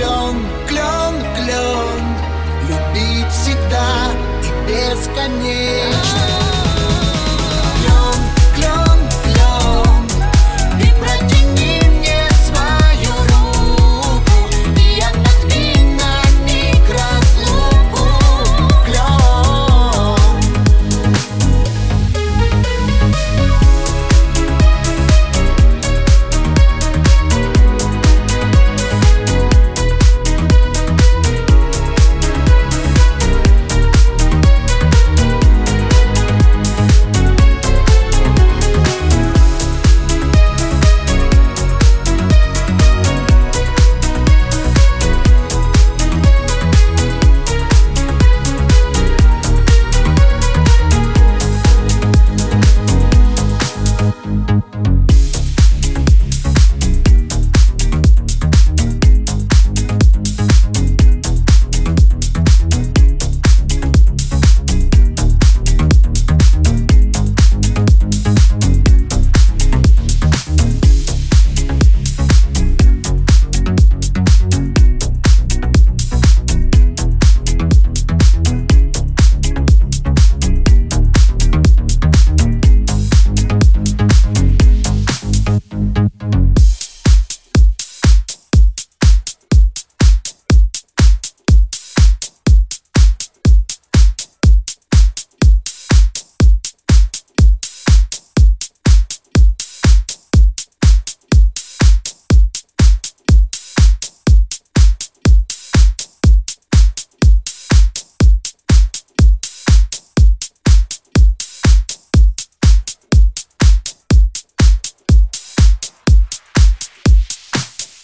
клен, клен, клен Любить всегда и бесконечно.